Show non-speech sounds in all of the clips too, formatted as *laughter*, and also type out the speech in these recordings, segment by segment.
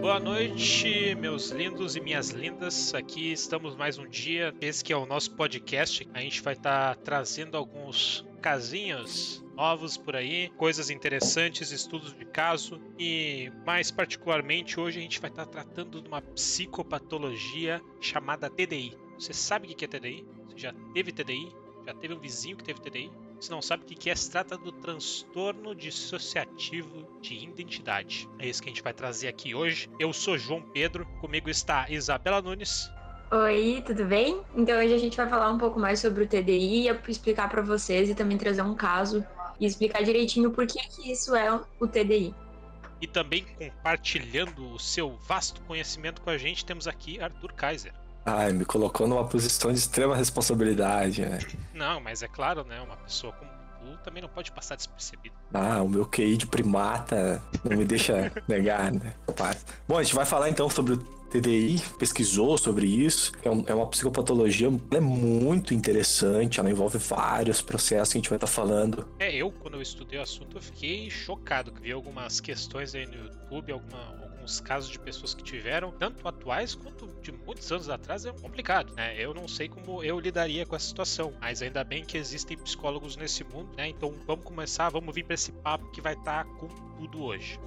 Boa noite, meus lindos e minhas lindas. Aqui estamos mais um dia. Esse que é o nosso podcast. A gente vai estar tá trazendo alguns casinhos novos por aí, coisas interessantes, estudos de caso e mais particularmente hoje a gente vai estar tá tratando de uma psicopatologia chamada TDI. Você sabe o que é TDI? Você já teve TDI? Já teve um vizinho que teve TDI? Se não sabe o que é, se trata do transtorno dissociativo de identidade. É isso que a gente vai trazer aqui hoje. Eu sou João Pedro, comigo está Isabela Nunes. Oi, tudo bem? Então hoje a gente vai falar um pouco mais sobre o TDI, explicar para vocês e também trazer um caso e explicar direitinho por que, que isso é o TDI. E também compartilhando o seu vasto conhecimento com a gente, temos aqui Arthur Kaiser. Ai, me colocou numa posição de extrema responsabilidade, né? Não, mas é claro, né? Uma pessoa como tu também não pode passar despercebido. Ah, o meu QI de primata não me deixa *laughs* negar, né? Bom, a gente vai falar então sobre o TDI pesquisou sobre isso. É, um, é uma psicopatologia é muito interessante, ela envolve vários processos que a gente vai estar tá falando. É, eu, quando eu estudei o assunto, eu fiquei chocado vi algumas questões aí no YouTube, alguma, alguns casos de pessoas que tiveram, tanto atuais quanto de muitos anos atrás, é complicado, né? Eu não sei como eu lidaria com essa situação, mas ainda bem que existem psicólogos nesse mundo, né? Então vamos começar, vamos vir para esse papo que vai estar tá com tudo hoje.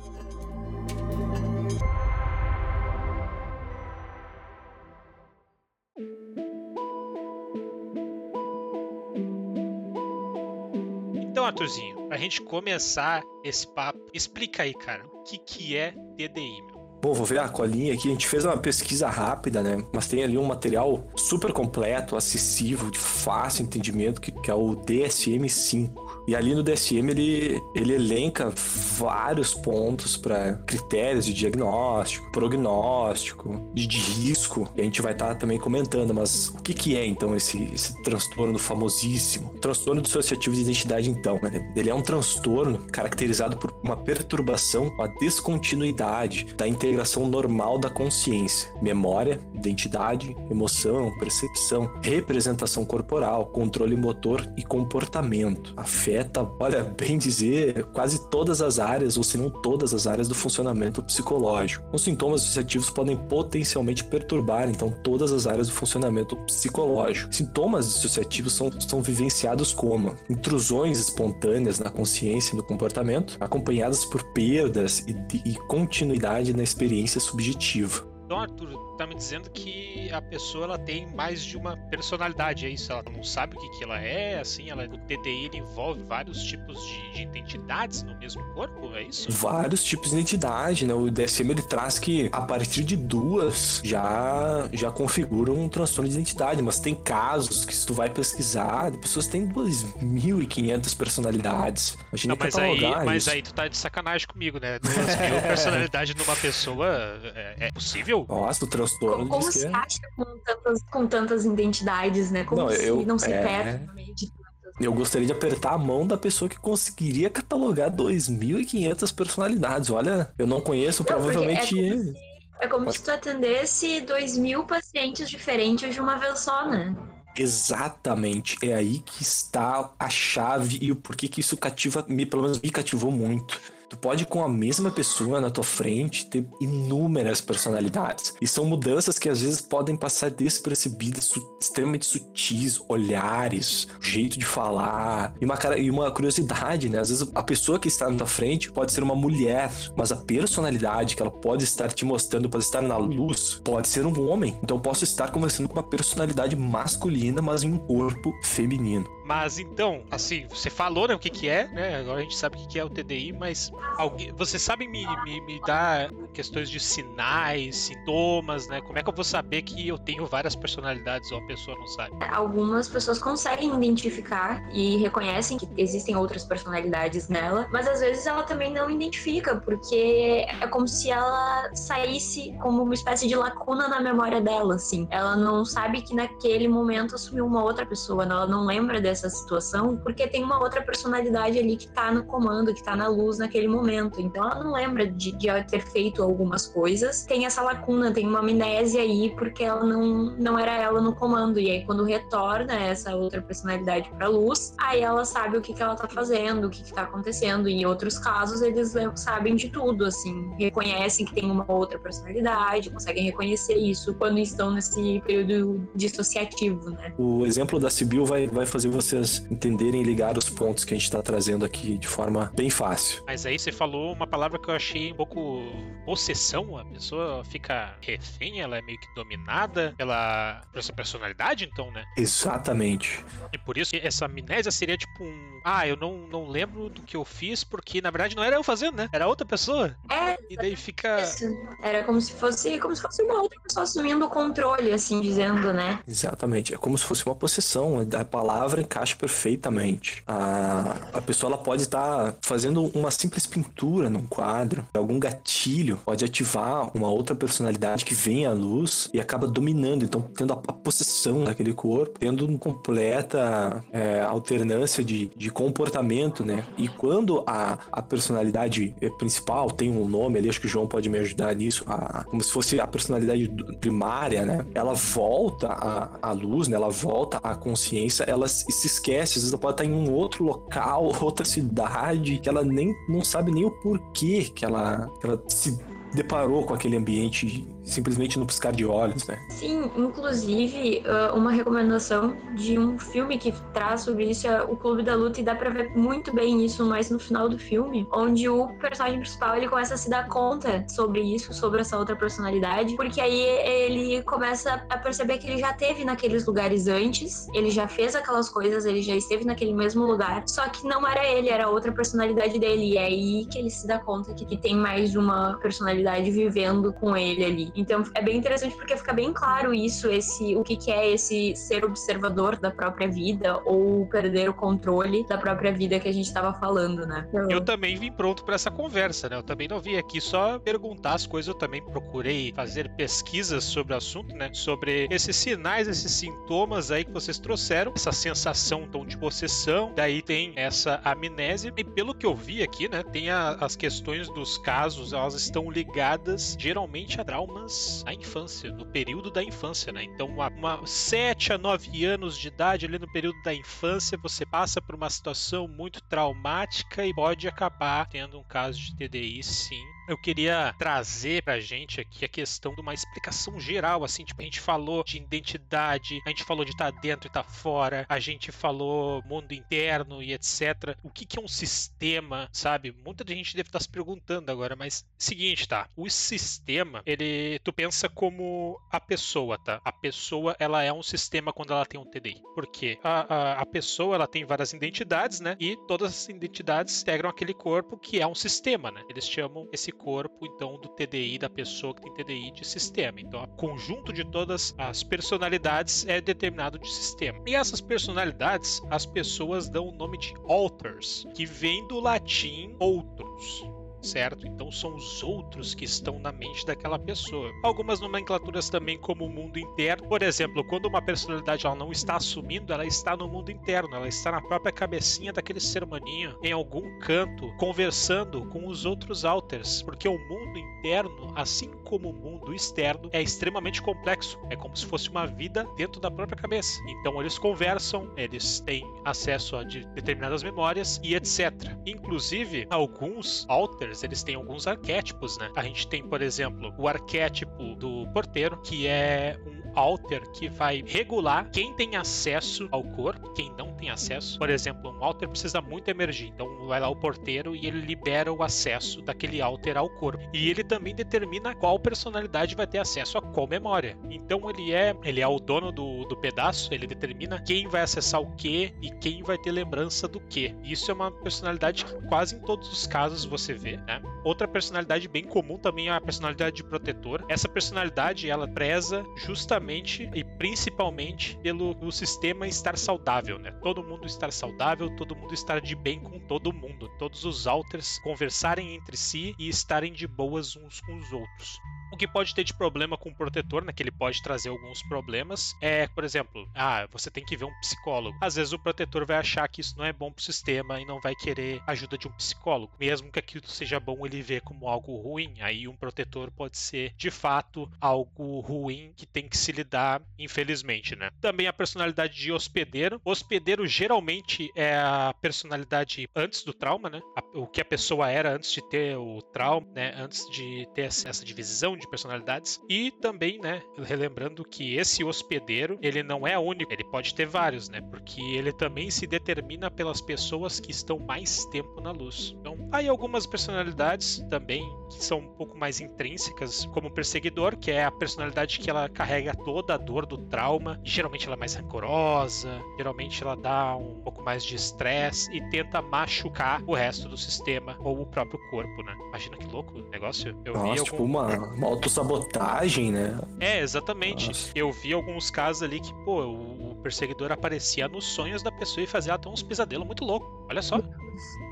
Então, Arthurzinho, pra gente começar esse papo, explica aí, cara, o que, que é TDI, meu? Bom, vou ver a colinha aqui. A gente fez uma pesquisa rápida, né? Mas tem ali um material super completo, acessível, de fácil entendimento, que, que é o DSM-5. E ali no DSM ele, ele elenca vários pontos para critérios de diagnóstico, prognóstico, de, de risco. E a gente vai estar tá também comentando, mas o que, que é então esse, esse transtorno famosíssimo? O transtorno dissociativo de identidade, então, né? Ele é um transtorno caracterizado por uma perturbação, uma descontinuidade da integração normal da consciência, memória, identidade, emoção, percepção, representação corporal, controle motor e comportamento. Afeta, olha, bem dizer, quase todas as áreas, ou se não todas as áreas do funcionamento psicológico. Os sintomas dissociativos podem potencialmente perturbar, então, todas as áreas do funcionamento psicológico. Sintomas dissociativos são, são vivenciados como intrusões espontâneas na consciência e no comportamento, acompanhadas por perdas e, e continuidade na experiência subjetiva. Então, Arthur, tá me dizendo que a pessoa ela tem mais de uma personalidade, é isso? Ela não sabe o que, que ela é, assim, ela, o TDI envolve vários tipos de, de, identidades no mesmo corpo, é isso? Vários tipos de identidade, né? O DSM ele traz que a partir de duas já, já configuram um transtorno de identidade, mas tem casos que se tu vai pesquisar, pessoas têm 2.500 personalidades. Imagina não, mas aí, mas aí tu tá de sacanagem comigo, né? 2.000 *laughs* personalidades numa pessoa é, é possível? Nossa, o transtorno. Como, se acha com tantas, com tantas identidades, né? Como não, se eu, não se é... perde no meio de eu gostaria de apertar a mão da pessoa que conseguiria catalogar 2.500 personalidades. Olha, eu não conheço, não, provavelmente é ele. É como Mas... se tu atendesse 2.000 pacientes diferentes de uma vez só, né? Exatamente. É aí que está a chave e o porquê que isso cativa, me, pelo menos me cativou muito. Tu pode, com a mesma pessoa na tua frente, ter inúmeras personalidades. E são mudanças que às vezes podem passar despercebidas, su extremamente sutis, olhares, jeito de falar. E uma, cara, e uma curiosidade, né? Às vezes a pessoa que está na tua frente pode ser uma mulher, mas a personalidade que ela pode estar te mostrando, pode estar na luz, pode ser um homem. Então eu posso estar conversando com uma personalidade masculina, mas em um corpo feminino. Mas então, assim, você falou né, o que, que é, né? Agora a gente sabe o que, é o TDI, mas alguém, você sabe me, me, me dar questões de sinais, sintomas, né? Como é que eu vou saber que eu tenho várias personalidades ou a pessoa não sabe? Algumas pessoas conseguem identificar e reconhecem que existem outras personalidades nela, mas às vezes ela também não identifica, porque é como se ela saísse como uma espécie de lacuna na memória dela, assim. Ela não sabe que naquele momento assumiu uma outra pessoa, ela não lembra dessa dessa situação, porque tem uma outra personalidade ali que tá no comando, que tá na luz naquele momento. Então ela não lembra de, de ter feito algumas coisas, tem essa lacuna, tem uma amnésia aí, porque ela não, não era ela no comando. E aí, quando retorna essa outra personalidade pra luz, aí ela sabe o que, que ela tá fazendo, o que, que tá acontecendo. E em outros casos, eles sabem de tudo, assim, reconhecem que tem uma outra personalidade, conseguem reconhecer isso quando estão nesse período dissociativo, né? O exemplo da Sibyl vai, vai fazer vocês entenderem e ligar os pontos que a gente tá trazendo aqui de forma bem fácil. Mas aí você falou uma palavra que eu achei um pouco possessão. A pessoa fica refém, ela é meio que dominada pela por essa personalidade, então, né? Exatamente. E por isso essa amnésia seria tipo um. Ah, eu não, não lembro do que eu fiz, porque na verdade não era eu fazendo, né? Era outra pessoa. É. E daí fica. Isso. Era como se fosse como se fosse uma outra pessoa assumindo o controle, assim dizendo, né? Exatamente. É como se fosse uma possessão. A palavra encaixa perfeitamente. A, a pessoa ela pode estar fazendo uma simples pintura num quadro, algum gatilho pode ativar uma outra personalidade que vem à luz e acaba dominando, então tendo a, a possessão daquele corpo, tendo uma completa é, alternância de, de comportamento, né? E quando a, a personalidade principal tem um nome ali, acho que o João pode me ajudar nisso, a, como se fosse a personalidade primária, né? Ela volta à, à luz, né? Ela volta à consciência, ela se esquece, às vezes ela pode estar em um outro local, *laughs* outra cidade, que ela nem não sabe nem o porquê que ela, que ela se deparou com aquele ambiente simplesmente no piscar de olhos, né? Sim, inclusive uma recomendação de um filme que traz sobre isso é o Clube da Luta e dá para ver muito bem isso mais no final do filme, onde o personagem principal ele começa a se dar conta sobre isso, sobre essa outra personalidade, porque aí ele começa a perceber que ele já teve naqueles lugares antes, ele já fez aquelas coisas, ele já esteve naquele mesmo lugar, só que não era ele, era outra personalidade dele, e é aí que ele se dá conta que, que tem mais uma personalidade vivendo com ele ali. Então é bem interessante porque fica bem claro isso, esse o que, que é esse ser observador da própria vida ou perder o controle da própria vida que a gente estava falando, né? Eu, eu também vim pronto para essa conversa, né? Eu também não vim aqui só perguntar as coisas, eu também procurei fazer pesquisas sobre o assunto, né? Sobre esses sinais, esses sintomas aí que vocês trouxeram, essa sensação tom de possessão, daí tem essa amnésia e pelo que eu vi aqui, né? Tem a, as questões dos casos, elas estão ligadas geralmente a traumas na infância, no período da infância, né? Então, uma, uma 7 a 9 anos de idade, ali no período da infância, você passa por uma situação muito traumática e pode acabar tendo um caso de TDI, sim. Eu queria trazer pra gente aqui a questão de uma explicação geral, assim, tipo, a gente falou de identidade, a gente falou de estar tá dentro e estar tá fora, a gente falou mundo interno e etc. O que, que é um sistema, sabe? Muita gente deve estar tá se perguntando agora, mas seguinte, tá? O sistema, ele, tu pensa como a pessoa, tá? A pessoa, ela é um sistema quando ela tem um TDI. Por quê? A, a, a pessoa, ela tem várias identidades, né? E todas as identidades integram aquele corpo que é um sistema, né? Eles chamam esse corpo, então, do TDI da pessoa que tem TDI de sistema. Então, o conjunto de todas as personalidades é determinado de sistema. E essas personalidades, as pessoas dão o nome de alters, que vem do latim outros certo? Então são os outros que estão na mente daquela pessoa. Algumas nomenclaturas também como o mundo interno. Por exemplo, quando uma personalidade ela não está assumindo, ela está no mundo interno, ela está na própria cabecinha daquele ser humaninho, em algum canto, conversando com os outros alters, porque o mundo interno, assim como o mundo externo, é extremamente complexo. É como se fosse uma vida dentro da própria cabeça. Então eles conversam, eles têm acesso a de determinadas memórias e etc. Inclusive, alguns alters eles têm alguns arquétipos, né? A gente tem, por exemplo, o arquétipo do porteiro, que é um alter que vai regular quem tem acesso ao corpo, quem não tem acesso. Por exemplo, um alter precisa muito emergir, então vai lá o porteiro e ele libera o acesso daquele alter ao corpo. E ele também determina qual personalidade vai ter acesso a qual memória. Então ele é, ele é o dono do, do pedaço, ele determina quem vai acessar o que e quem vai ter lembrança do que. Isso é uma personalidade que quase em todos os casos você vê, né? Outra personalidade bem comum também é a personalidade de protetor. Essa personalidade ela preza justamente e principalmente pelo sistema estar saudável, né? Todo mundo estar saudável, todo mundo estar de bem com todo mundo, todos os alters conversarem entre si e estarem de boas uns com os outros. O que pode ter de problema com o protetor, né? Que ele pode trazer alguns problemas. É, por exemplo, ah, você tem que ver um psicólogo. Às vezes o protetor vai achar que isso não é bom pro sistema e não vai querer ajuda de um psicólogo. Mesmo que aquilo seja bom, ele vê como algo ruim. Aí um protetor pode ser, de fato, algo ruim que tem que se lidar, infelizmente, né? Também a personalidade de hospedeiro. Hospedeiro geralmente é a personalidade antes do trauma, né? O que a pessoa era antes de ter o trauma, né? Antes de ter essa divisão de personalidades. E também, né? Relembrando que esse hospedeiro, ele não é único, ele pode ter vários, né? Porque ele também se determina pelas pessoas que estão mais tempo na luz. Então, aí algumas personalidades também que são um pouco mais intrínsecas, como o perseguidor, que é a personalidade que ela carrega toda a dor do trauma. E geralmente ela é mais rancorosa, geralmente ela dá um pouco mais de estresse e tenta machucar o resto do sistema ou o próprio corpo, né? Imagina que louco o negócio. Eu Nossa, vi algum... tipo uma, uma autossabotagem, né? É, exatamente. Nossa. Eu vi alguns casos ali que, pô, o perseguidor aparecia nos sonhos da pessoa e fazia até uns pesadelos muito loucos. Olha só.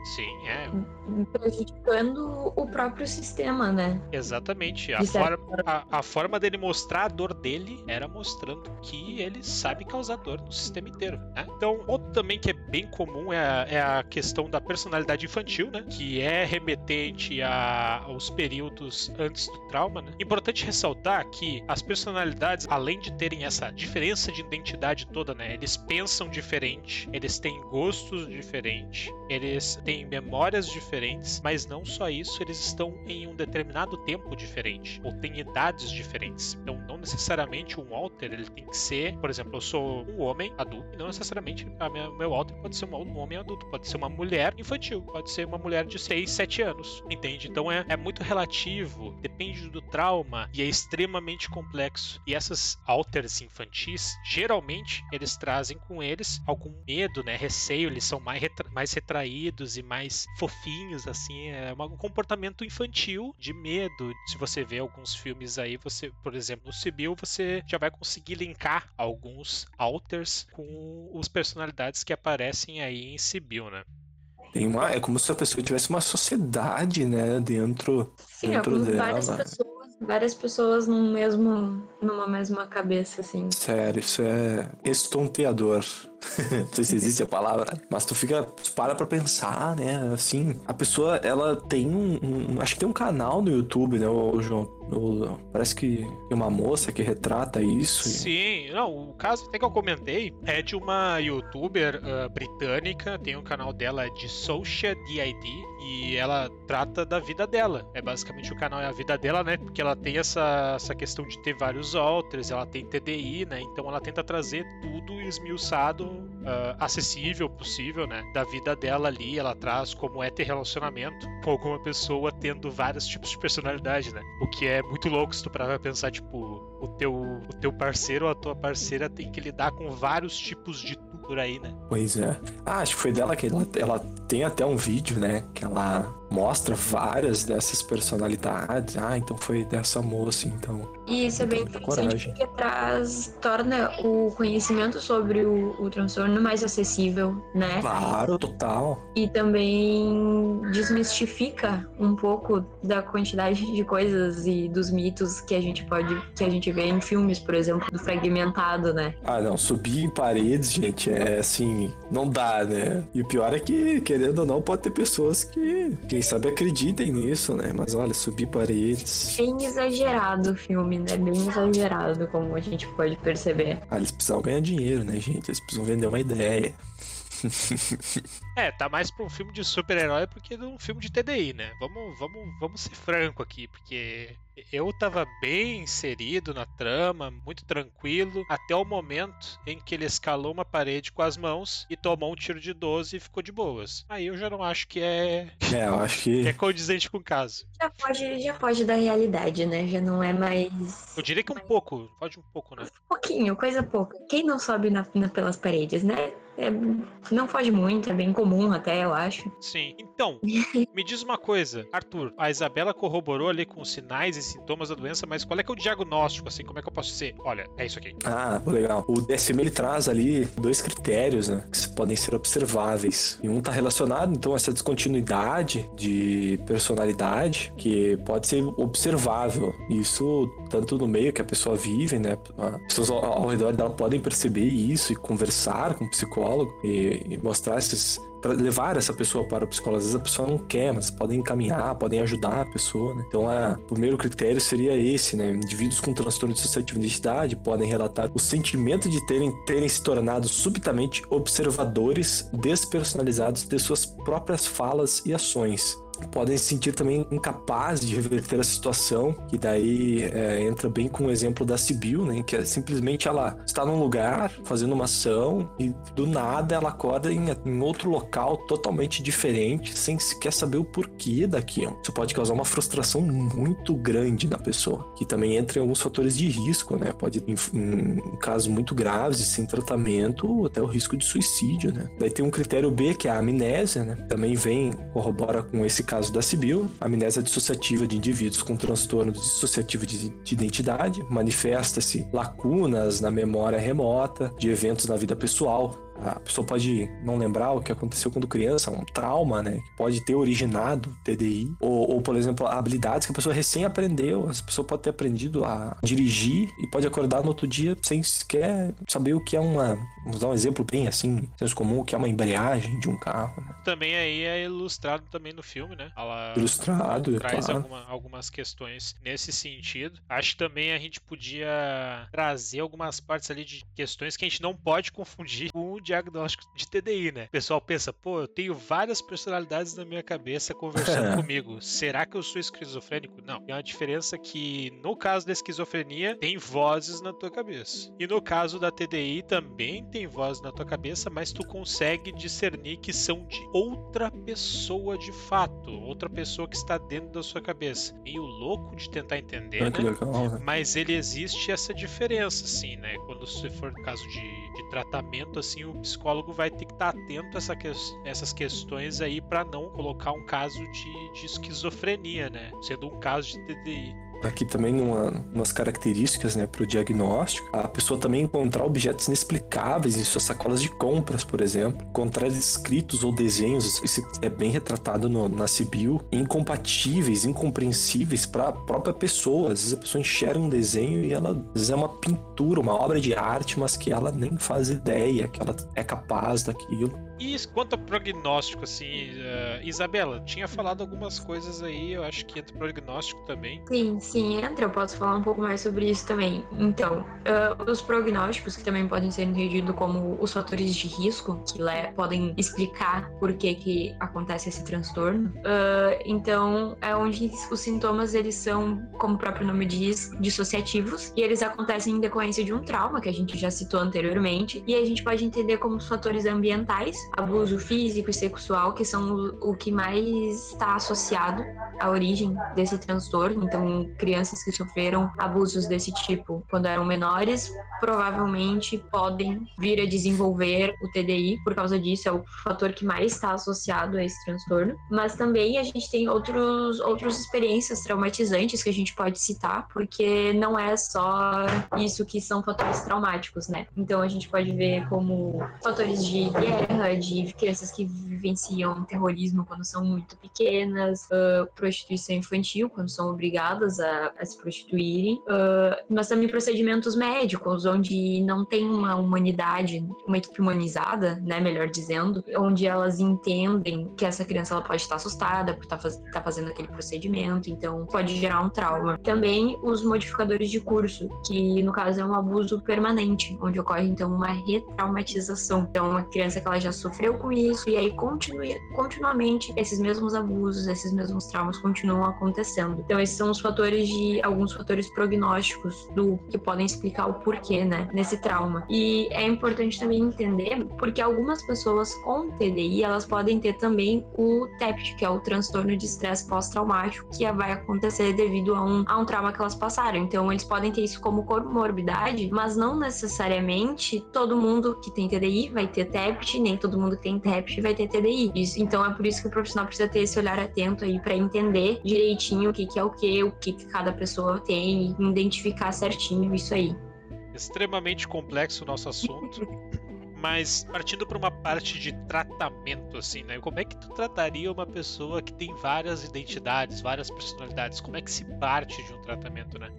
Sim, é. Prejudicando o próprio sistema, né? Exatamente. A, forma, a, a, forma dele mostrar a dor dele era mostrando que ele sabe causar dor no sistema inteiro. Né? Então, outro também que é bem comum é a, é a questão da personalidade infantil, né? Que é remetente a, aos períodos antes do trauma. Né? Importante ressaltar que as personalidades, além de terem essa diferença de identidade toda, né? Eles pensam diferente, eles têm gostos diferentes, eles têm memórias diferentes, mas não só isso, eles estão em um determinado tempo diferente, ou têm idades diferentes. Então, não necessariamente um alter ele tem que ser, por exemplo, eu sou um homem adulto, não necessariamente o meu alter pode ser um homem adulto, pode ser uma mulher infantil, pode ser uma mulher de 6, 7 anos, entende? Então é, é muito relativo, depende do trauma e é extremamente complexo. E essas alters infantis, geralmente, eles trazem com eles algum medo, né, receio, eles são mais, retra mais retraídos e mais fofinhos, assim. É um comportamento infantil de medo. Se você vê alguns filmes aí, você, por exemplo, no Sibyl, você já vai conseguir linkar alguns alters com os personalidades que aparecem aí em Sibyl, né? Tem uma, é como se a pessoa tivesse uma sociedade, né, dentro, Sim, dentro dela. Várias pessoas várias pessoas num mesmo, numa mesma cabeça, assim. Sério, isso é estonteador. *laughs* não sei se existe a palavra, mas tu fica, tu para pra pensar, né? Assim, a pessoa, ela tem um, um acho que tem um canal no YouTube, né, o João? O, parece que tem uma moça que retrata isso. Sim, não, o caso até que eu comentei é de uma youtuber uh, britânica, tem um canal dela de Social DID e ela trata da vida dela. É basicamente o canal é a vida dela, né? Porque ela tem essa, essa questão de ter vários alters, ela tem TDI, né? Então ela tenta trazer tudo esmiuçado uh, acessível possível, né? Da vida dela ali, ela traz como é ter relacionamento com alguma pessoa tendo vários tipos de personalidade, né? O que é muito louco se tu parar pra pensar, tipo, o teu, o teu parceiro ou a tua parceira tem que lidar com vários tipos de por aí, né? Pois é. Ah, acho que foi dela que ela, ela tem até um vídeo, né? Que ela mostra várias dessas personalidades. Ah, então foi dessa moça, então. E isso é bem interessante porque traz, torna o conhecimento sobre o, o transtorno mais acessível, né? Claro, total. E também desmistifica um pouco da quantidade de coisas e dos mitos que a gente pode, que a gente vê em filmes, por exemplo, do fragmentado, né? Ah, não, subir em paredes, gente, é assim, não dá, né? E o pior é que, querendo ou não, pode ter pessoas que, quem sabe, acreditem nisso, né? Mas olha, subir paredes. Bem exagerado o filme, né? Bem exagerado, como a gente pode perceber. Ah, eles precisam ganhar dinheiro, né, gente? Eles precisam vender uma ideia. *laughs* é, tá mais pra um filme de super-herói porque de um filme de TDI, né? Vamos, vamos, vamos ser franco aqui, porque eu tava bem inserido na trama, muito tranquilo, até o momento em que ele escalou uma parede com as mãos e tomou um tiro de 12 e ficou de boas. Aí eu já não acho que é. É, eu acho que. que é condizente com o caso. Já pode, já pode dar realidade, né? Já não é mais. Eu diria que um pouco, pode um pouco, né? Um pouquinho, coisa pouca. Quem não sobe na, na pelas paredes, né? É, não foge muito, é bem comum até, eu acho. Sim. Então, me diz uma coisa, Arthur. A Isabela corroborou ali com os sinais e sintomas da doença, mas qual é que é o diagnóstico, assim? Como é que eu posso dizer? Olha, é isso aqui. Ah, legal. O DSM ele traz ali dois critérios, né? Que podem ser observáveis. E um está relacionado, então, a essa descontinuidade de personalidade que pode ser observável. Isso tanto no meio que a pessoa vive, né? As pessoas ao, ao redor dela podem perceber isso e conversar com o psicólogo e, e mostrar esses levar essa pessoa para o psicólogo. Às vezes a pessoa não quer, mas podem encaminhar, podem ajudar a pessoa, né? Então, a, o primeiro critério seria esse, né? Indivíduos com transtorno de identidade podem relatar o sentimento de terem, terem se tornado subitamente observadores despersonalizados de suas próprias falas e ações podem se sentir também incapazes de reverter a situação, que daí é, entra bem com o exemplo da Sibyl, né? Que é simplesmente ela está num lugar fazendo uma ação e do nada ela acorda em, em outro local totalmente diferente, sem sequer saber o porquê daquilo. Isso pode causar uma frustração muito grande na pessoa, que também entra em alguns fatores de risco, né? Pode, em, em casos muito graves e sem tratamento, até o risco de suicídio, né? Daí tem um critério B, que é a amnésia, né? Também vem, corrobora com esse caso da Sibyl, amnésia dissociativa de indivíduos com transtorno dissociativo de, de identidade, manifesta-se lacunas na memória remota de eventos na vida pessoal, a pessoa pode não lembrar o que aconteceu quando criança, um trauma, né? Que pode ter originado TDI. Ou, ou, por exemplo, habilidades que a pessoa recém aprendeu. A pessoa pode ter aprendido a dirigir e pode acordar no outro dia sem sequer saber o que é uma. Vamos dar um exemplo bem assim, senso comum, o que é uma embreagem de um carro. Né? Também aí é ilustrado também no filme, né? Ela ilustrado, traz claro. alguma, algumas questões nesse sentido. Acho que também a gente podia trazer algumas partes ali de questões que a gente não pode confundir com o diagnóstico de TDI, né? O pessoal pensa, pô, eu tenho várias personalidades na minha cabeça conversando *laughs* comigo. Será que eu sou esquizofrênico? Não. Tem uma diferença que, no caso da esquizofrenia, tem vozes na tua cabeça. E no caso da TDI, também tem vozes na tua cabeça, mas tu consegue discernir que são de outra pessoa de fato. Outra pessoa que está dentro da sua cabeça. Meio louco de tentar entender, Ah, né? legal, né? Mas ele existe essa diferença, assim, né? Quando se for caso de, de tratamento, assim, o psicólogo vai ter que estar atento a essa que- essas questões aí para não colocar um caso de, de esquizofrenia, né? Sendo um caso de TDI. Aqui também numa, umas características né, para o diagnóstico, a pessoa também encontrar objetos inexplicáveis em suas sacolas de compras, por exemplo, encontrar escritos ou desenhos, isso é bem retratado no, na Sibyl, incompatíveis, incompreensíveis para a própria pessoa. Às vezes a pessoa enxerga um desenho e ela às vezes é uma pintura, uma obra de arte, mas que ela nem faz ideia que ela é capaz daquilo. E quanto ao prognóstico, assim, eh, Isabela, tinha falado algumas coisas aí, eu acho que entra prognóstico também. Sim, sim, entra. Eu posso falar um pouco mais sobre isso também. Então, ah, os prognósticos, que também podem ser entendidos como os fatores de risco, que le- podem explicar por que, que acontece esse transtorno. Ah, então, é onde os sintomas, eles são, como o próprio nome diz, dissociativos, e eles acontecem em decorrência de um trauma, que a gente já citou anteriormente, e a gente pode entender como os fatores ambientais, abuso físico e sexual, que são o, que mais está associado à origem desse transtorno. Então, crianças que sofreram abusos desse tipo quando eram menores provavelmente podem vir a desenvolver o TDI por causa disso, é o fator que mais está associado a esse transtorno. Mas também a gente tem outros, outras experiências traumatizantes que a gente pode citar, porque não é só isso que são fatores traumáticos, né? Então a gente pode ver como fatores de guerra, de crianças que vivenciam terrorismo quando são muito pequenas, ah, prostituição infantil, quando são obrigadas a, a se prostituírem, ah, mas também procedimentos médicos, onde não tem uma humanidade, uma equipe humanizada, né, melhor dizendo, onde elas entendem que essa criança ela pode estar assustada por estar faz, tá fazendo aquele procedimento, então pode gerar um trauma. Também os modificadores de curso, que no caso é um abuso permanente, onde ocorre então uma retraumatização. Então, uma criança que ela já sofreu com isso e aí continue, continuamente esses mesmos abusos, esses mesmos traumas continuam acontecendo. Então, esses são os fatores de alguns fatores prognósticos do que podem explicar o porquê, né, nesse trauma. E é importante também entender porque algumas pessoas com TDI, elas podem ter também o TEPT, que é o transtorno de estresse pós-traumático, que vai acontecer devido a um, a um trauma que elas passaram. Então, eles podem ter isso como comorbidade, mas não necessariamente todo mundo que tem TDI vai ter TEPT, nem todo todo mundo que tem TEP vai ter TDI. Isso, então é por isso que o profissional precisa ter esse olhar atento aí para entender direitinho o que, que é o que, o que, que cada pessoa tem e identificar certinho isso aí. Extremamente complexo o nosso assunto. *laughs* Mas partindo para uma parte de tratamento, assim, né? Como é que tu trataria uma pessoa que tem várias identidades, várias personalidades? Como é que se parte de um tratamento, né?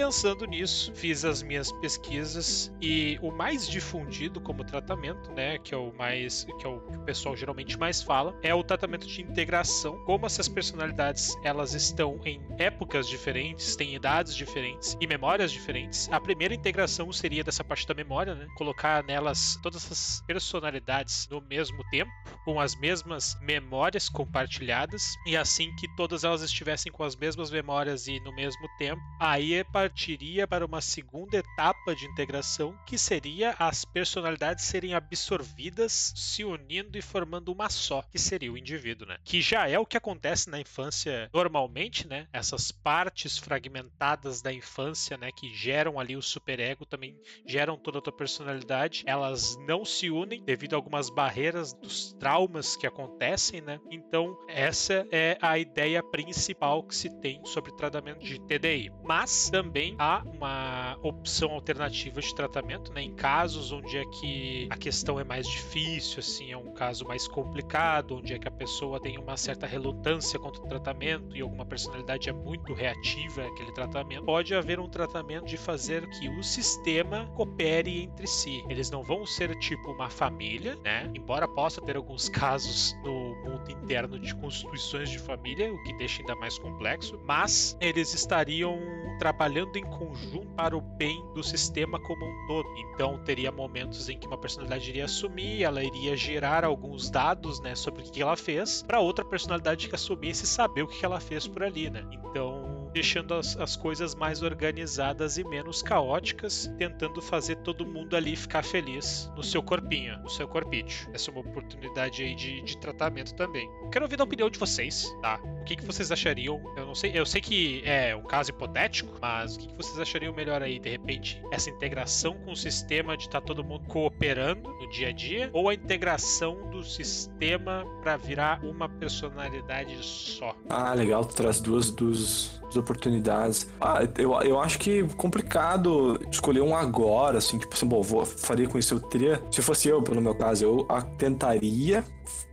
Pensando nisso, fiz as minhas pesquisas e o mais difundido como tratamento, né, que é o mais que é o que o pessoal geralmente mais fala, é o tratamento de integração. Como essas personalidades elas estão em épocas diferentes, têm idades diferentes e memórias diferentes. A primeira integração seria dessa parte da memória, né? Colocar nelas todas essas personalidades no mesmo tempo, com as mesmas memórias compartilhadas e assim que todas elas estivessem com as mesmas memórias e no mesmo tempo, aí é partiria para uma segunda etapa de integração, que seria as personalidades serem absorvidas, se unindo e formando uma só, que seria o indivíduo, né? Que já é o que acontece na infância normalmente, né? Essas partes fragmentadas da infância, né, que geram ali o superego, também geram toda a tua personalidade. Elas não se unem devido a algumas barreiras dos traumas que acontecem, né? Então, essa é a ideia principal que se tem sobre tratamento de TDI. Mas também também há uma opção alternativa de tratamento, né? Em casos onde é que a questão é mais difícil, assim, é um caso mais complicado, onde é que a pessoa tem uma certa relutância contra o tratamento e alguma personalidade é muito reativa àquele tratamento, pode haver um tratamento de fazer que o sistema coopere entre si. Eles não vão ser tipo uma família, né? Embora possa ter alguns casos no mundo interno de constituições de família, o que deixa ainda mais complexo, mas eles estariam trabalhando trabalhando em conjunto para o bem do sistema como um todo. Então teria momentos em que uma personalidade iria assumir, ela iria gerar alguns dados, né, sobre o que ela fez, para outra personalidade que assumisse saber o que ela fez por ali, né? Então deixando as, as coisas mais organizadas e menos caóticas, tentando fazer todo mundo ali ficar feliz no seu corpinho, no seu corpite. Essa é uma oportunidade aí de, de tratamento também. Quero ouvir a opinião de vocês, tá? O que, que vocês achariam? Eu não sei, eu sei que é um caso hipotético, mas o que, que vocês achariam melhor aí, de repente, essa integração com o sistema de estar tá todo mundo cooperando no dia a dia, ou a integração do sistema para virar uma personalidade só? Ah, legal, tu traz duas dos oportunidades. Ah, eu, eu acho que complicado escolher um agora, assim, tipo assim, bom, vou, faria com isso. Eu teria, se fosse eu, pelo meu caso, eu tentaria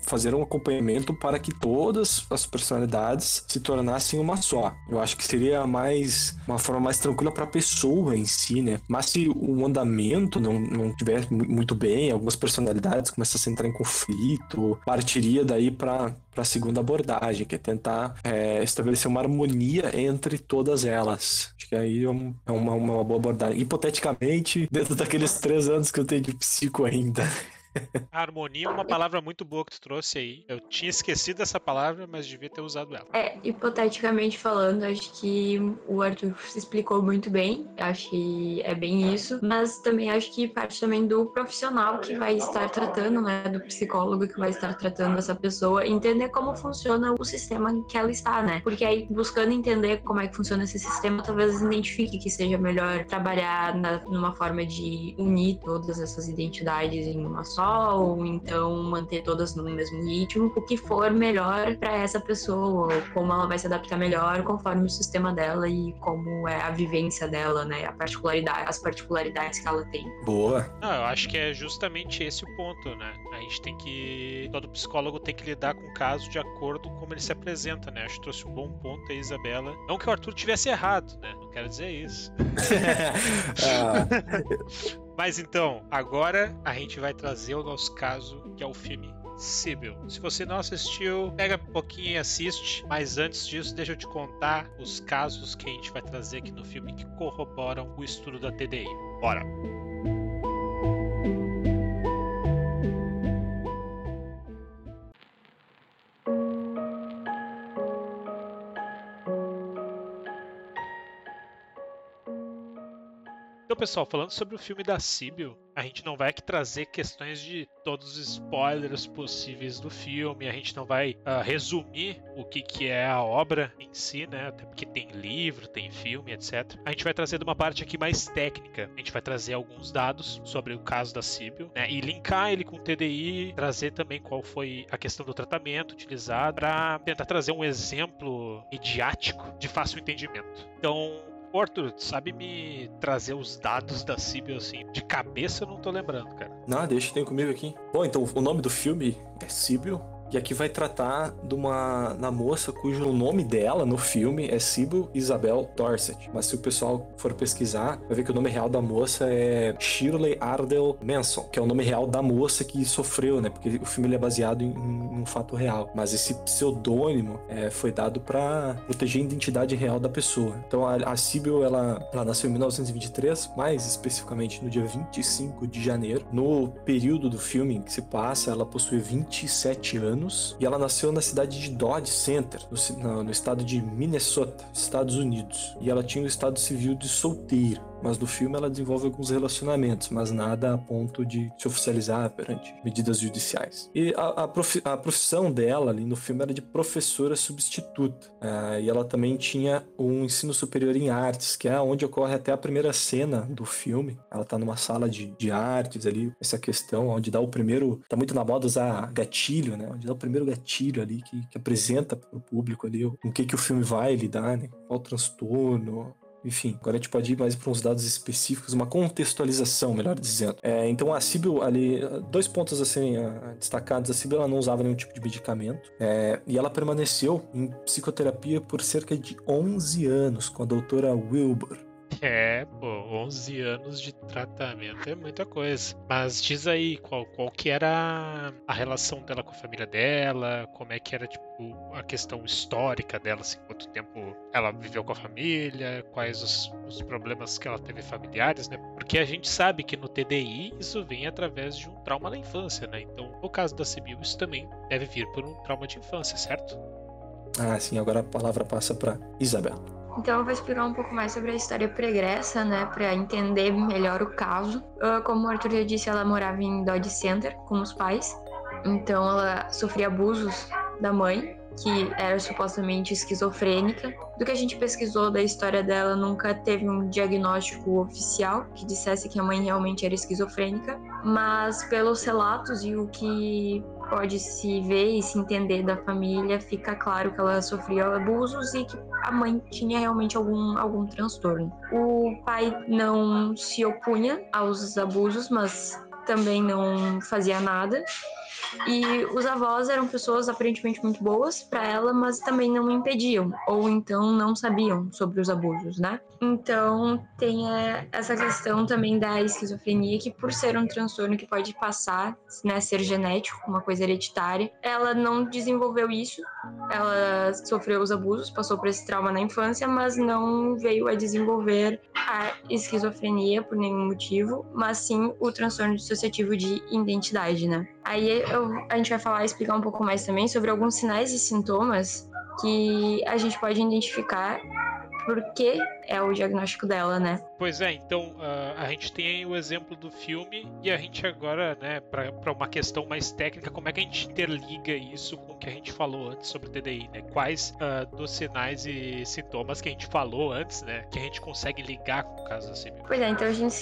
fazer um acompanhamento para que todas as personalidades se tornassem uma só. Eu acho que seria mais uma forma mais tranquila para a pessoa em si, né? Mas se o andamento não, não tiver muito bem, algumas personalidades começam a entrar em conflito, partiria daí para a segunda abordagem, que é tentar é, estabelecer uma harmonia entre todas elas. Acho que aí é, um, é uma, uma boa abordagem. Hipoteticamente, dentro daqueles três anos que eu tenho de psico ainda. Harmonia é uma palavra muito boa que tu trouxe aí. Eu tinha esquecido essa palavra, mas devia ter usado ela. É, hipoteticamente falando, acho que o Arthur se explicou muito bem. Acho que é bem isso. Mas também acho que parte também do profissional que vai estar tratando, né? Do psicólogo que vai estar tratando essa pessoa, entender como funciona o sistema em que ela está, né? Porque aí, buscando entender como é que funciona esse sistema, talvez identifique que seja melhor trabalhar na, numa forma de unir todas essas identidades em uma só ou então manter todas no mesmo ritmo, o que for melhor para essa pessoa, ou como ela vai se adaptar melhor conforme o sistema dela e como é a vivência dela, né, a particularidade, as particularidades que ela tem. Boa. Não, eu acho que é justamente esse o ponto, né? A gente tem que todo psicólogo tem que lidar com o caso de acordo com como ele se apresenta, né? Acho que trouxe um bom ponto aí, Isabela. Não que o Arthur tivesse errado, né? Não quero dizer isso. *laughs* *laughs* ah. Mas então, agora a gente vai trazer o nosso caso, que é o filme Sibyl. Se você não assistiu, pega um pouquinho e assiste. Mas antes disso, deixa eu te contar os casos que a gente vai trazer aqui no filme que corroboram o estudo da TDI. Bora! Pessoal, falando sobre o filme da Sibyl, A gente não vai aqui trazer questões de todos os spoilers possíveis do filme, a gente não vai uh, resumir o que, que é a obra em si, né? Até porque tem livro, tem filme, etc. A gente vai trazer de uma parte aqui mais técnica. A gente vai trazer alguns dados sobre o caso da Sibyl, né? E linkar ele com o TDI, trazer também qual foi a questão do tratamento utilizado para tentar trazer um exemplo midiático de fácil entendimento. Então, Arthur, sabe me trazer os dados da Sibyl assim? De cabeça eu não tô lembrando, cara. Não, deixa, tem comigo aqui. Bom, então o nome do filme é Sibyl, e aqui vai tratar de uma na moça cujo nome dela no filme é Sybil Isabel Dorset. Mas se o pessoal for pesquisar, vai ver que o nome real da moça é Shirley Ardell Manson, que é o nome real da moça que sofreu, né? Porque o filme é baseado em, em, um fato real. Mas esse pseudônimo é, foi dado para proteger a identidade real da pessoa. Então a, a Sybil, ela, ela nasceu em 1923, mais especificamente no dia 25 de janeiro. No período do filme que se passa, ela possui 27 anos anos e ela nasceu na cidade de Dodge Center, no, no estado de Minnesota, Estados Unidos. E ela tinha o estado civil de solteira mas no filme ela desenvolve alguns relacionamentos, mas nada a ponto de se oficializar perante medidas judiciais. E a, a, profi a profissão dela ali no filme era de professora substituta, uh, e ela também tinha um ensino superior em artes, que é onde ocorre até a primeira cena do filme. Ela tá numa sala de, de artes ali, essa questão, onde dá o primeiro. Tá muito na moda usar gatilho, né? Onde dá o primeiro gatilho ali que, que apresenta para o público ali o, o que, que o filme vai lidar, né? Qual transtorno, enfim, agora a gente pode ir mais para uns dados específicos, uma contextualização, melhor dizendo. É, então a Sibyl ali, dois pontos assim destacados, a Sibyl não usava nenhum tipo de medicamento é, e ela permaneceu em psicoterapia por cerca de 11 anos com a doutora Wilbur. É, pô, 11 anos de tratamento é muita coisa. Mas diz aí qual, qual que era a relação dela com a família dela, como é que era, tipo, a questão histórica dela, assim, quanto tempo ela viveu com a família, quais os, os problemas que ela teve familiares, né? Porque a gente sabe que no TDI isso vem através de um trauma na infância, né? Então, no caso da Sibyl, isso também deve vir por um trauma de infância, certo? Ah, sim, agora a palavra passa para Isabel. Então eu vou explicar um pouco mais sobre a história pregressa, né, para entender melhor o caso. Uh, como o Arthur já disse, ela morava em Dodge Center com os pais. Então ela sofria abusos da mãe, que era supostamente esquizofrênica. Do que a gente pesquisou da história dela, nunca teve um diagnóstico oficial que dissesse que a mãe realmente era esquizofrênica, mas pelos relatos e o que pode se ver e se entender da família, fica claro que ela sofria abusos e que a mãe tinha realmente algum, algum transtorno. O pai não se opunha aos abusos, mas também não fazia nada. E os avós eram pessoas aparentemente muito boas para ela, mas também não impediam, ou então não sabiam sobre os abusos, né? Então tem é, essa questão também da esquizofrenia, que por ser um transtorno que pode passar, né, ser genético, uma coisa hereditária, ela não desenvolveu isso, ela sofreu os abusos, passou por esse trauma na infância, mas não veio a desenvolver a esquizofrenia por nenhum motivo, mas sim o transtorno dissociativo de identidade, né? Aí eu, a gente vai falar explicar um pouco mais também sobre alguns sinais e sintomas que a gente pode identificar porque é o diagnóstico dela, né? Pois é, então uh, a gente tem o exemplo do filme e a gente agora, né, para uma questão mais técnica, como é que a gente interliga isso com o que a gente falou antes sobre TDI, né? Quais uh, dos sinais e sintomas que a gente falou antes, né, que a gente consegue ligar com o caso assim? Pois é, então a gente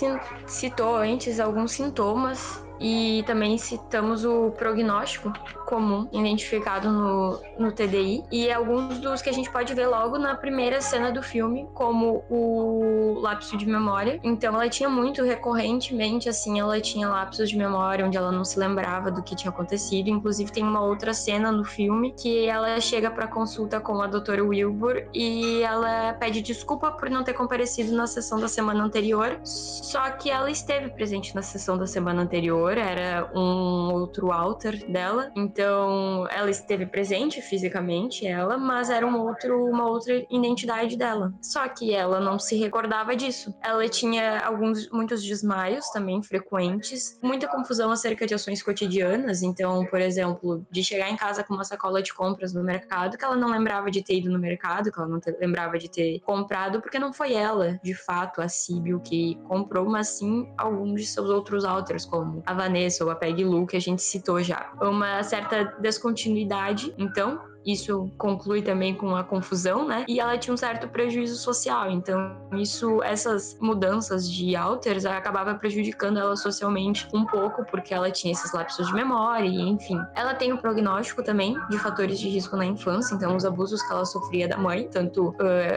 citou antes alguns sintomas e também citamos o prognóstico comum identificado no, no TDI e alguns dos que a gente pode ver logo na primeira cena do filme, como o lapso de memória. Então ela tinha muito recorrentemente assim, ela tinha lapsos de memória onde ela não se lembrava do que tinha acontecido. Inclusive tem uma outra cena no filme que ela chega para consulta com a doutora Wilbur e ela pede desculpa por não ter comparecido na sessão da semana anterior, só que ela esteve presente na sessão da semana anterior era um outro alter dela. Então, ela esteve presente fisicamente, ela, mas era um outro, uma outra identidade dela. Só que ela não se recordava disso. Ela tinha alguns, muitos desmaios também frequentes, muita confusão acerca de ações cotidianas. Então, por exemplo, de chegar em casa com uma sacola de compras no mercado, que ela não lembrava de ter ido no mercado, que ela não lembrava de ter comprado, porque não foi ela, de fato, a Síbio que comprou, mas sim alguns de seus outros authors, como a Vanessa ou a Peggy Lou, que a gente citou já. Uma certa descontinuidade, então, isso conclui também com a confusão, né? E ela tinha um certo prejuízo social. Então, isso, essas mudanças de alters acabava prejudicando ela socialmente um pouco, porque ela tinha esses lapsos de memória, e enfim. Ela tem o prognóstico também de fatores de risco na infância, então os abusos que ela sofria da mãe, tanto uh,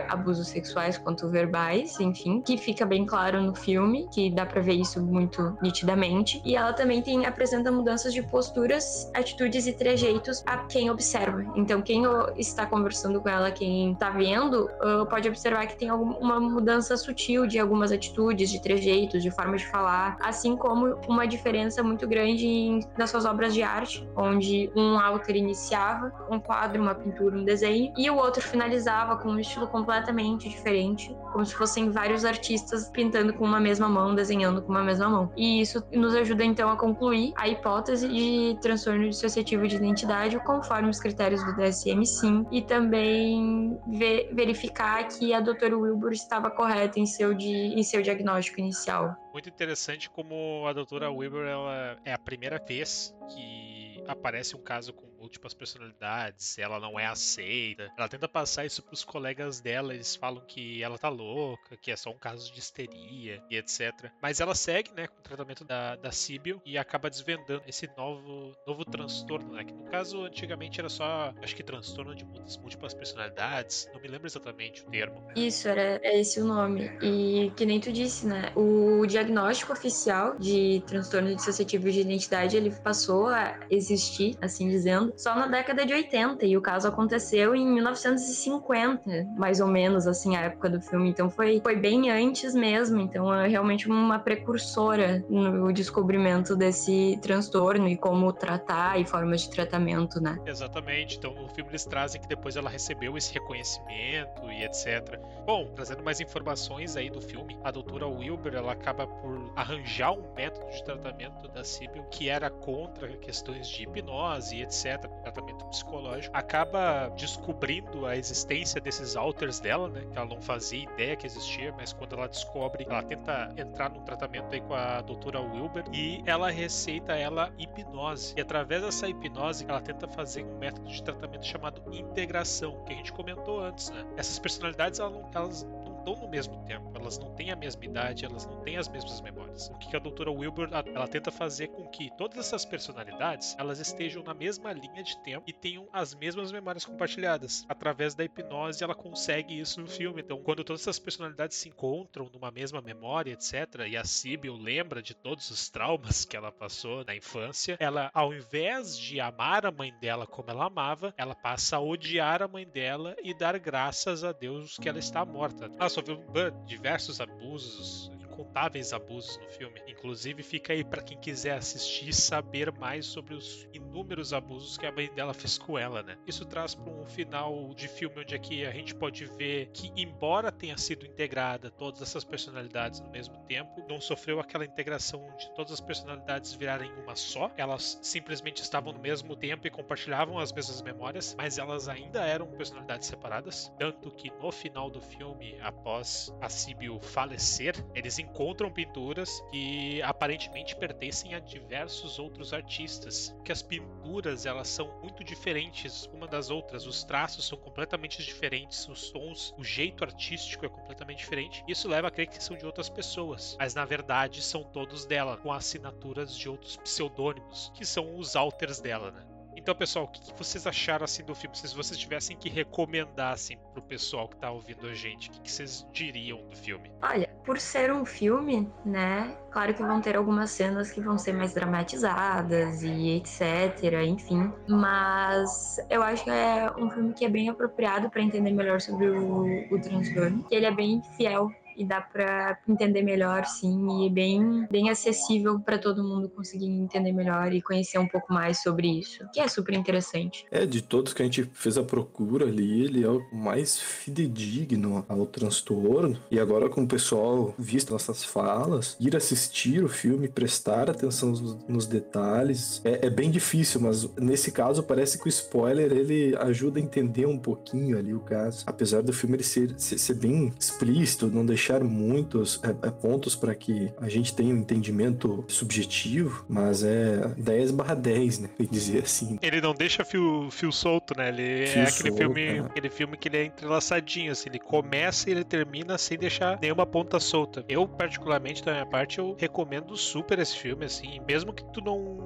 abusos sexuais quanto verbais, enfim, que fica bem claro no filme, que dá para ver isso muito nitidamente. E ela também tem apresenta mudanças de posturas, atitudes e trejeitos a quem observa. Então, então, quem está conversando com ela, quem está vendo, pode observar que tem uma mudança sutil de algumas atitudes, de trejeitos, de forma de falar, assim como uma diferença muito grande nas suas obras de arte, onde um autor iniciava um quadro, uma pintura, um desenho, e o outro finalizava com um estilo completamente diferente, como se fossem vários artistas pintando com uma mesma mão, desenhando com uma mesma mão. E isso nos ajuda então a concluir a hipótese de transtorno dissociativo de identidade conforme os critérios do DSM-5 e também ver, verificar que a doutora Wilbur estava correta em seu, em seu diagnóstico inicial. Muito interessante como a doutora Wilbur ela é a primeira vez que aparece um caso com múltiplas personalidades, ela não é aceita. Ela tenta passar isso pros colegas dela, eles falam que ela tá louca, que é só um caso de histeria e etc. Mas ela segue, né, com o tratamento da, da Sibyl e acaba desvendando esse novo, novo transtorno, né? Que no caso, antigamente era só, acho que transtorno de múltiplas personalidades, não me lembro exatamente o termo. Isso, era é esse o nome. E que nem tu disse, né, o diagnóstico oficial de transtorno dissociativo de identidade, ele passou a existir, assim dizendo, só na década de 80 e o caso aconteceu em 1950, mais ou menos assim a época do filme. Então foi foi bem antes mesmo, então é realmente uma precursora no descobrimento desse transtorno e como tratar e formas de tratamento, né? Exatamente. Então no filme eles trazem que depois ela recebeu esse reconhecimento e etc. Bom, trazendo mais informações aí do filme, a doutora Wilber ela acaba por arranjar um método de tratamento da Sibyl que era contra questões de hipnose e etc tratamento psicológico, acaba descobrindo a existência desses alters dela, né? Que ela não fazia ideia que existia, mas quando ela descobre, ela tenta entrar num tratamento aí com a doutora Wilber e ela receita ela hipnose. E através dessa hipnose, ela tenta fazer um método de tratamento chamado integração, que a gente comentou antes, né? Essas personalidades, elas não, elas estão no mesmo tempo, elas não têm a mesma idade, elas não têm as mesmas memórias. O que a doutora Wilbur ela tenta fazer com que todas essas personalidades elas estejam na mesma linha de tempo e tenham as mesmas memórias compartilhadas. Através da hipnose ela consegue isso no filme. Então, quando todas essas personalidades se encontram numa mesma memória, etc, e a Sibyl lembra de todos os traumas que ela passou na infância, ela ao invés de amar a mãe dela como ela amava, ela passa a odiar a mãe dela e dar graças a Deus que ela está morta. Ela sofreu diversos abusos incontáveis abusos no filme. Inclusive, fica aí para quem quiser assistir saber mais sobre os inúmeros abusos que a mãe dela fez com ela, né? Isso traz para um final de filme onde aqui a gente pode ver que, embora tenha sido integrada todas essas personalidades no mesmo tempo, não sofreu aquela integração de todas as personalidades virarem uma só. Elas simplesmente estavam no mesmo tempo e compartilhavam as mesmas memórias, mas elas ainda eram personalidades separadas. Tanto que no final do filme, após a Sibyl falecer, eles encontram pinturas que aparentemente pertencem a diversos outros artistas, que as pinturas elas são muito diferentes uma das outras, os traços são completamente diferentes, os tons, o jeito artístico é completamente diferente. Isso leva a crer que são de outras pessoas, mas na verdade são todos dela, com assinaturas de outros pseudônimos, que são os alters dela, né? Então, pessoal, o que vocês acharam assim do filme? Se vocês tivessem que recomendar assim pro pessoal que tá ouvindo a gente, o que vocês diriam do filme? Olha, por ser um filme, né? Claro que vão ter algumas cenas que vão ser mais dramatizadas e etc, enfim. Mas eu acho que é um filme que é bem apropriado para entender melhor sobre o, o transtorno. Ele é bem fiel e dá para entender melhor, sim, e é bem, bem acessível para todo mundo conseguir entender melhor e conhecer um pouco mais sobre isso, que é super interessante. É, de todos que a gente fez a procura ali, ele é o mais fidedigno ao transtorno. E agora com o pessoal visto nossas falas, ir assistir o filme, prestar atenção nos detalhes, é, é bem difícil, mas nesse caso parece que o spoiler ele ajuda a entender um pouquinho ali o caso. Apesar do filme ele ser, ser, ser bem explícito, não deixar muitos é, é, pontos para que a gente tenha um entendimento subjetivo, mas é 10 barra 10, né? Tem dizer assim. Ele não deixa fio, fio solto, né? Ele fio é aquele solto, filme, é. aquele filme que ele é entrelaçadinho, assim, ele começa e ele termina sem deixar nenhuma ponta solta. Eu, particularmente, da minha parte, eu recomendo super esse filme, assim, mesmo que tu não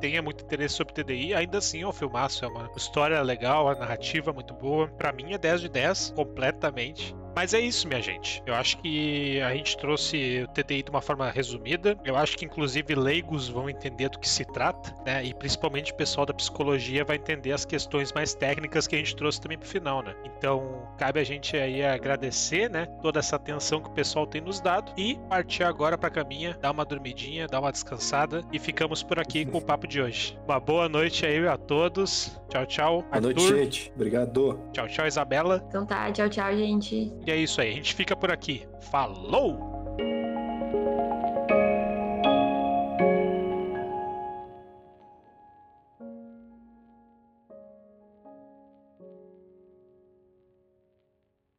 tenha muito interesse sobre TDI, ainda assim é um filmaço, é uma história legal, a narrativa muito boa. Para mim é 10 de 10, completamente. Mas é isso, minha gente. Eu acho que a gente trouxe o TDI de uma forma resumida. Eu acho que, inclusive, leigos vão entender do que se trata, né? E principalmente o pessoal da psicologia vai entender as questões mais técnicas que a gente trouxe também pro final, né? Então, cabe a gente aí agradecer, né? Toda essa atenção que o pessoal tem nos dado e partir agora pra caminha, dar uma dormidinha, dar uma descansada e ficamos por aqui com o papo de hoje. Uma boa noite aí a todos. Tchau, tchau. Boa noite, gente. Obrigado. Tchau, tchau, Isabela. Então tá, tchau, tchau, gente. E é isso aí, a gente fica por aqui. Falou!